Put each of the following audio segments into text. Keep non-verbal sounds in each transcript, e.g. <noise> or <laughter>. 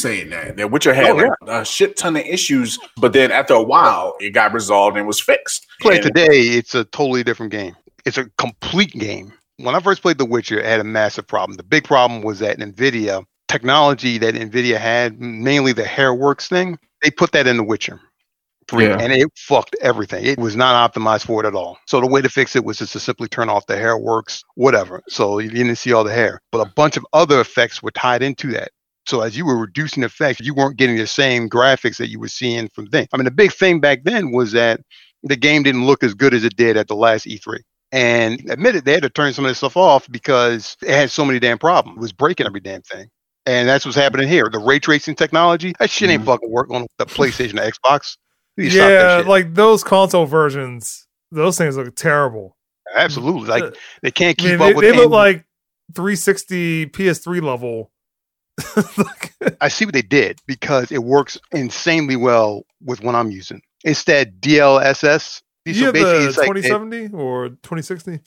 saying that that Witcher had Oh, yeah. a shit ton of issues, but then after a while it got resolved and was fixed. Play And- today, it's a totally different game. It's a complete game. When I first played The Witcher, it had a massive problem. The big problem was that NVIDIA technology that NVIDIA had, mainly the Hairworks thing, they put that in The Witcher. Yeah. And it fucked everything. It was not optimized for it at all. So the way to fix it was just to simply turn off the Hairworks, whatever. So you didn't see all the hair. But a bunch of other effects were tied into that. So as you were reducing effects, you weren't getting the same graphics that you were seeing from then. I mean, the big thing back then was that the game didn't look as good as it did at the last E3. And admitted they had to turn some of this stuff off because it had so many damn problems. It was breaking every damn thing. And that's what's happening here. The ray tracing technology, that shit ain't Mhm. fucking work on the PlayStation or Xbox. You need stop that yeah, shit. like those console versions, those things look terrible. absolutely. Like Uh, they can't I keep mean, up they, with they look any- like 360 PS3 level. Like, I see what they did because it works insanely well with what I'm using. It's that DLSS. you So have basically the it's like 2070 or 2060?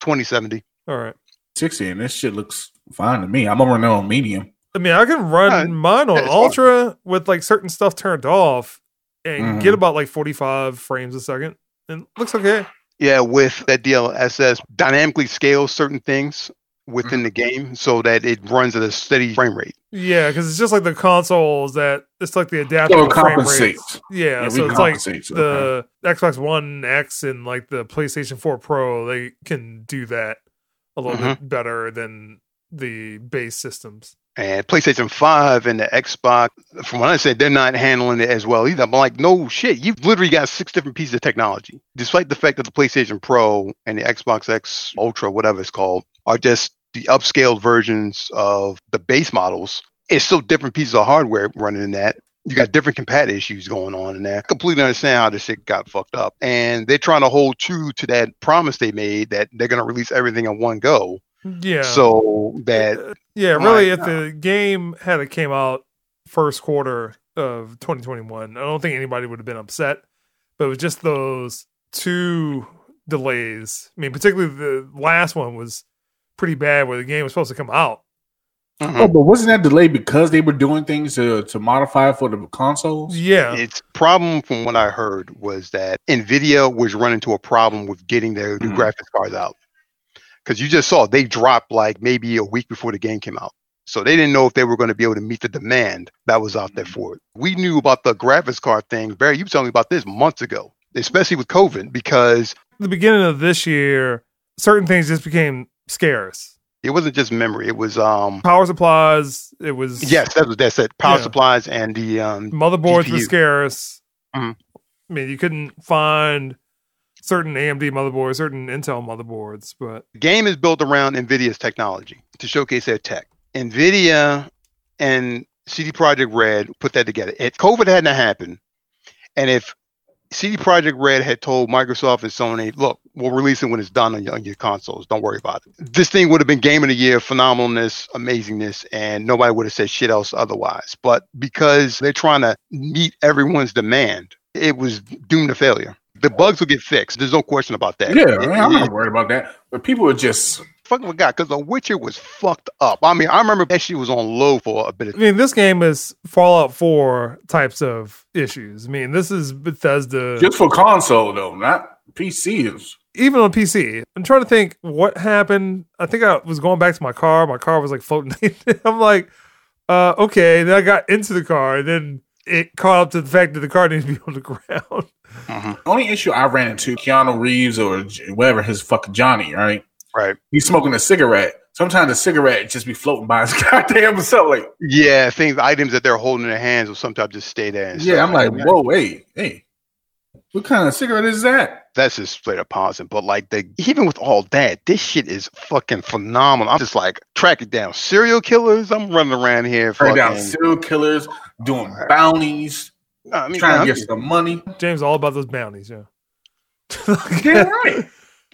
2070. All right. 60 and this shit looks fine to me. I'm gonna run it on medium. I mean, I can run Uh, mine on yeah, it's ultra with like certain stuff turned off and Mhm. get about like 45 frames a second. And it looks okay. Yeah, with that DLSS dynamically scales certain things within the game so that it runs at a steady frame rate. Yeah, because it's just like the consoles that it's like the adaptive So frame compensates. rates. Yeah, Yeah, so it's like compensate, the Xbox One X and like the PlayStation 4 Pro, they can do that a little Mm-hmm. bit better than the base systems. And PlayStation 5 and the Xbox, from what I said, they're not handling it as well either. I'm like, no shit. You've literally got six different pieces of technology. Despite the fact that the PlayStation Pro and the Xbox X Ultra, whatever it's called, are just the upscaled versions of the base models, it's still different pieces of hardware running in that. You got different compat issues going on in there. I completely understand how this shit got fucked up. And they're trying to hold true to that promise they made that they're going to release everything in one go. Yeah. So that Uh, yeah, really, if the game had it came out first quarter of 2021, I don't think anybody would have been upset. But it was just those two delays. I mean, particularly the last one was pretty bad, where the game was supposed to come out. Mhm. Oh, but wasn't that delayed because they were doing things to, to modify for the consoles? Yeah, Its problem, from what I heard, was that Nvidia was running into a problem with getting their new Mhm. graphics cards out. Because you just saw they dropped like maybe a week before the game came out, so they didn't know if they were going to be able to meet the demand that was out there for it. We knew about the graphics card thing. Barry, you were telling me about this months ago, especially with COVID, because the beginning of this year, certain things just became scarce. it wasn't just memory; it was um. Power supplies, it was Yes, that was that's it. Power Yeah. supplies and the um. motherboards were GPU. scarce. Mhm. I mean, you couldn't find certain AMD motherboards, certain Intel motherboards, but The game is built around NVIDIA's technology to showcase their tech. NVIDIA and CD Projekt Red put that together. If COVID hadn't happened, and if CD Projekt Red had told Microsoft and Sony, look, we'll release it when it's done on your, on your consoles. Don't worry about it. This thing would have been game of the year, phenomenalness, amazingness, and nobody would have said shit else otherwise. But because they're trying to meet everyone's demand, it was doomed to failure. The bugs will get fixed. There's no question about that. Yeah, It- I'm it- not worried about that. But people are just fucking forgot because The Witcher was fucked up. I mean, I remember that shit was on low for a bit of I mean, this game is Fallout 4 types of issues. I mean, this is Bethesda, just for console though, not PCs. even on PC. I'm trying to think what happened. I think I was going back to my car. My car was like floating. <laughs> I'm like, uh, okay. Then I got into the car, and then it caught up to the fact that the car needs to be <laughs> on the ground. The only issue I ran into Keanu Reeves or whatever his fucking Johnny, right? Right. He's smoking a cigarette. Sometimes the cigarette just be floating by his <laughs> goddamn self. Like, Yeah, things, items that they're holding in their hands will sometimes just stay there. And yeah, stuff. I'm like, whoa, hey, hey, what kind of cigarette is that? That's just straight up positive. But like, the even with all that, this shit is fucking phenomenal. I'm just like tracking down serial killers. I'm running around here, Turn down serial killers, doing bounties, I mean, trying I'm to get just- some money. James, all about those bounties. Yeah. <laughs> Yeah, right.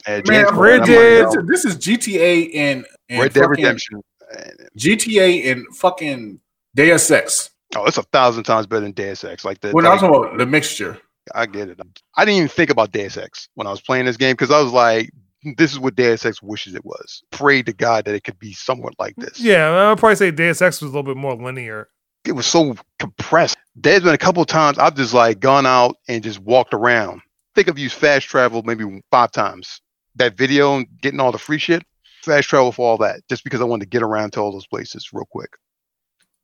Man, James I'm- Red Dead- like, This is GTA and, and Red Dead Redemption. GTA and fucking Deus Ex. Oh, it's a thousand times better than Deus Ex. Like the, When like, I'm talking about the mixture. I get it. I didn't even think about Deus Ex when I was playing this game because I was like, this is what Deus Ex wishes it was. Pray to God that it could be somewhat like this. Yeah, I would probably say Deus Ex was a little bit more linear. It was so compressed. There's been a couple of times I've just like gone out and just walked around. I think I've used fast travel maybe five times. That video and getting all the free shit, fast travel for all that, just because I wanted to get around to all those places real quick.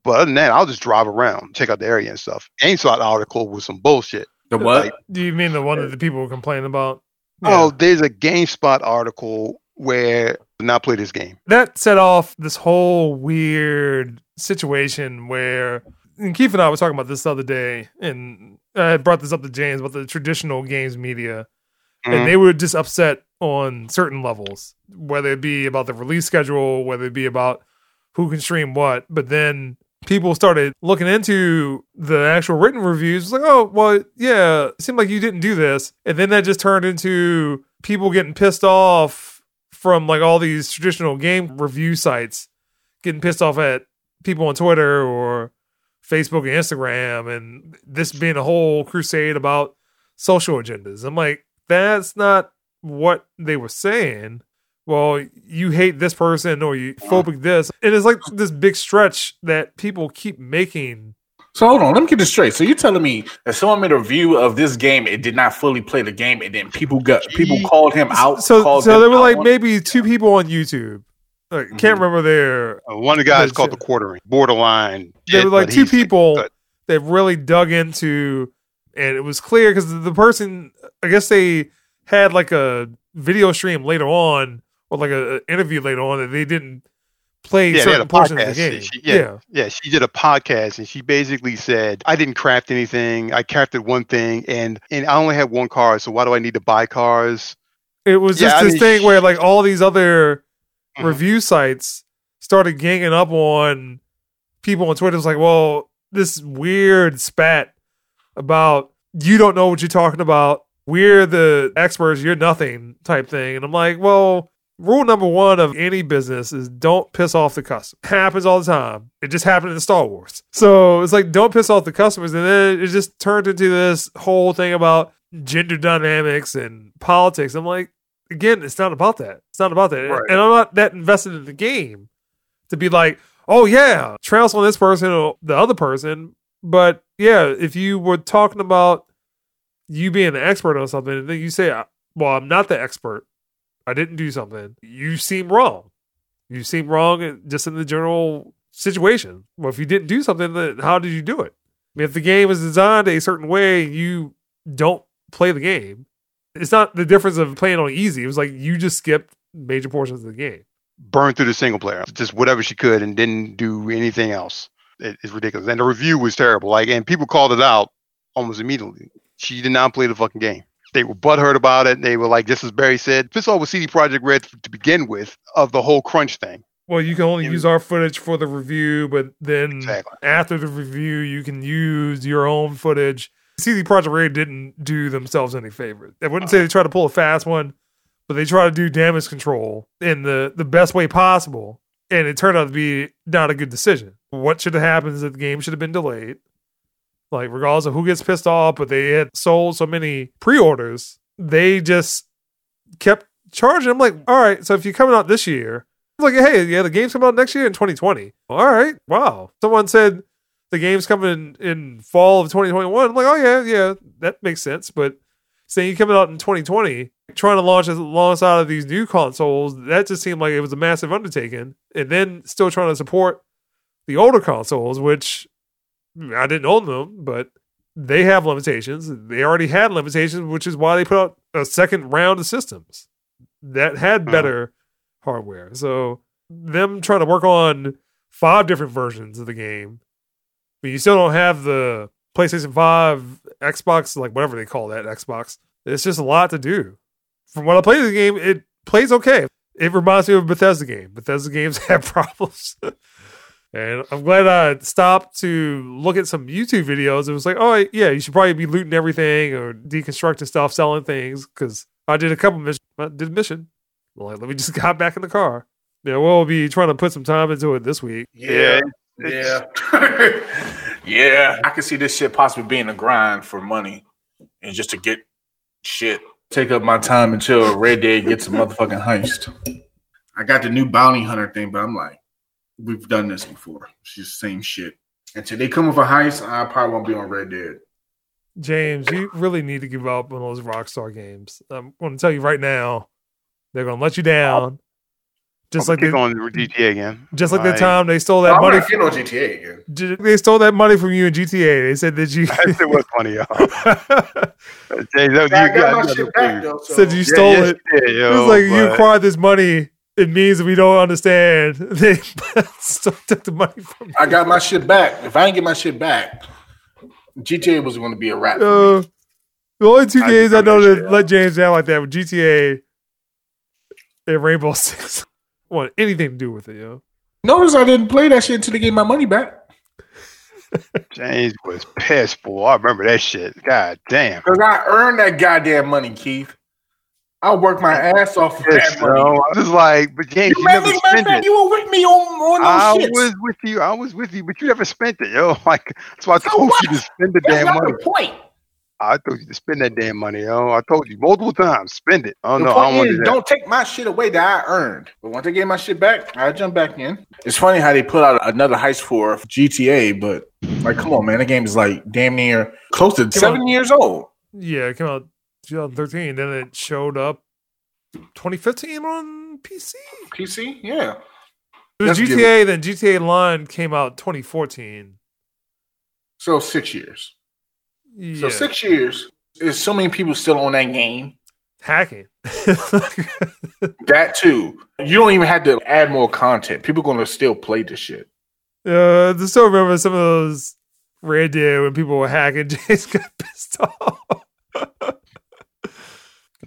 But other than that, I'll just drive around, check out the area and stuff. GameSpot article was some bullshit. The what? Like, Do you mean the one that the people were complaining about? Oh, there's a GameSpot article where not play this game. that set off this whole weird situation where and Keith and I were talking about this the other day, and I brought this up to James about the traditional games media, Mhm. and they were just upset on certain levels, whether it be about the release schedule, whether it be about who can stream what. But then people started looking into the actual written reviews. Like, oh, well, yeah, it seemed like you didn't do this, and then that just turned into people getting pissed off from like all these traditional game review sites getting pissed off at people on Twitter or Facebook and Instagram, and this being a whole crusade about social agendas. I'm like, that's not what they were saying. Well, you hate this person or you phobic this. And it's like this big stretch that people keep making. So hold on, let me get this straight. So you're telling me that someone made a review of this game, it did not fully play the game, and then people got people called him out. So, so there were like on- maybe two people on YouTube. Like, Mhm. Can't remember their Uh, one of the guys called the quartering, borderline. there were like two people but- that really dug into and it was clear because the person i guess they had like a video stream later on or like a, a interview later on that they didn't play Yeah, certain portions of the game She- yeah. yeah. Yeah, she did a podcast and she basically said, "I didn't craft anything. I crafted one thing, and and I only have one car. So why do I need to buy cars?" it was Yeah, just I this mean, thing where like all these other Mhm. review sites started ganging up on people on twitter it was like well this weird spat about you don't know what you're talking about. We're the experts, you're nothing type thing. And I'm like, well, rule number one of any business is don't piss off the customer. Happens all the time. It just happened in Star Wars. So it's like don't piss off the customers. And then it just turned into this whole thing about gender dynamics and politics. I'm like, again, it's not about that. It's not about that. Right. And I'm not that invested in the game to be like, oh yeah, trails on this person or the other person. But yeah, if you were talking about you being an expert on something, and then you say, "Well, I'm not the expert. I didn't do something," you seem wrong. You seem wrong just in the general situation. Well, if you didn't do something, then how did you do it? I mean, if the game is designed a certain way, you don't play the game. It's not the difference of playing on easy. It was like you just skipped major portions of the game. Burned through the single player, just whatever she could, and didn't do anything else. It- it's ridiculous. And the review was terrible. Like, and people called it out almost immediately. She did not play the fucking game. They were butthurt about it. They were like, "This is Barry said, this all was CD Projekt Red to begin with of the whole crunch thing. Well, you can only use our footage for the review, but then Exactly. after the review, you can use your own footage. CD Projekt Red didn't do themselves any favors. I wouldn't say they tried to pull a fast one, but they tried to do damage control in the, the best way possible. And it turned out to be not a good decision. What should have happened is that the game should have been delayed. Like, regardless of who gets pissed off, but they had sold so many pre orders, they just kept charging. I'm like, all right, so if you're coming out this year, it's like, hey, yeah, the game's coming out next year in 2020. All right, wow. Someone said the game's coming in, in fall of 2021. I'm like, oh yeah, yeah, that makes sense. But saying you're coming out in 2020, trying to launch alongside of these new consoles, that just seemed like it was a massive undertaking. And then still trying to support the older consoles, which I didn't own them, but they have limitations. They already had limitations, which is why they put out a second round of systems that had Mhm. better hardware. So them trying to work on five different versions of the game, but you still don't have the PlayStation 5, Xbox, like whatever they call that Xbox. It's just a lot to do. From what I played the game, it plays okay. It reminds me of a Bethesda game. Bethesda games <laughs> have problems. And I'm glad I stopped to look at some YouTube videos. It was like, oh, yeah, you should probably be looting everything or deconstructing stuff, selling things. Because I did a couple missions. I did a mission. Like, let me just <laughs> got back in the car. Yeah, we'll be trying to put some time into it this week. Yeah. Yeah. <laughs> yeah. I can see this shit possibly being a grind for money and just to get shit. take up my time until Red Dead gets a motherfucking heist. I got the new bounty hunter thing, but I'm like, we've done this before. It's just the same shit. Until they come with a heist, I probably won't be on Red Dead. James, you really need to give up on those Rockstar games. I'm going to tell you right now, they're going to let you down. Just I'm like kick the, on GTA again. just like the time they stole that I'm money. not getting on GTA again. J- They stole that money from you in GTA. They said that you <laughs> That shit was funny, yo. <laughs> Jay, that, you got got- my shit back though. So. said you Yeah, stole yes, it. you did, yo, It's like you acquired this money. It means we don't understand. <laughs> They still took the money from me. I got my shit back. If I didn't get my shit back, GTA was going to be a wrap. Uh, the only two I games I know that that let James down like that were GTA and Rainbow <laughs> Six. Want anything to do with it, yo? Notice I didn't play that shit until they gave my money back. <laughs> James was pissed for. I remember that shit. God damn. Because I earned that goddamn money, Keith. I worked my ass off for Yes, that money. yo. I was like, but James, you, You, never nigga, matter of spent it. you were with me on, on I those shits. was with you. I was with you, but you never spent it, yo. <laughs> Like that's why I So told what? you to spend the That's damn not money. the point. I told you to spend that damn money, yo. I told you multiple times, spend it. Oh The no, I point don't is, do that. don't take my shit away that I earned. But once I gave my shit back, I jump back in. It's funny how they put out another heist for GTA, but like, come on, man, the game is like damn near close to seven on. years old. Yeah, it came out 2013. Then it showed up 2015 on PC. PC, yeah. It was Let's GTA. Then GTA Online came out 2014. So six years. Yeah, So six years. There's so many people still on that game. hacking. <laughs> That too. You don't even have to add more content. People gonna still play this shit. Uh, I still remember some of those Red Dead when people were hacking. <laughs> James got pissed off.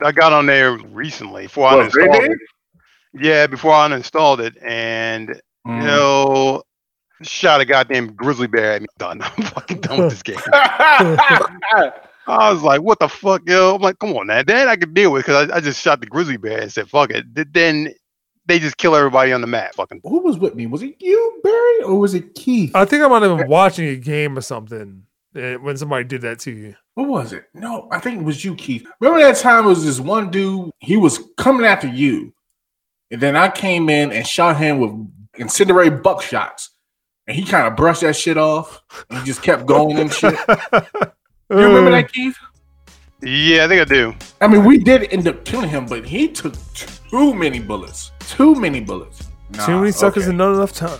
I got on there recently before I What, Red uninstalled Dead? it. Yeah, before I uninstalled it, and you Mm. know, shot a goddamn grizzly bear at me. <laughs> Done. I'm fucking done with this <laughs> game. I was like, what the fuck, yo? I'm like, come on, man. That I could deal with because I, I just shot the grizzly bear and said, fuck it. Then they just kill everybody on the map. Fucking. Who was with me? Was it you, Barry, or was it Keith? I think I might have been watching a game or something when somebody did that to you. What was it? No, I think it was you, Keith. Remember that time it was this one dude, he was coming after you. And then I came in and shot him with incendiary buckshots. And he kind of brushed that shit off. And he just kept going and shit. <laughs> You remember that, Keith? Yeah, I think I do. I mean, we did end up killing him, but he took too many bullets. Too many bullets. Nah, Too many suckers okay. and not enough time.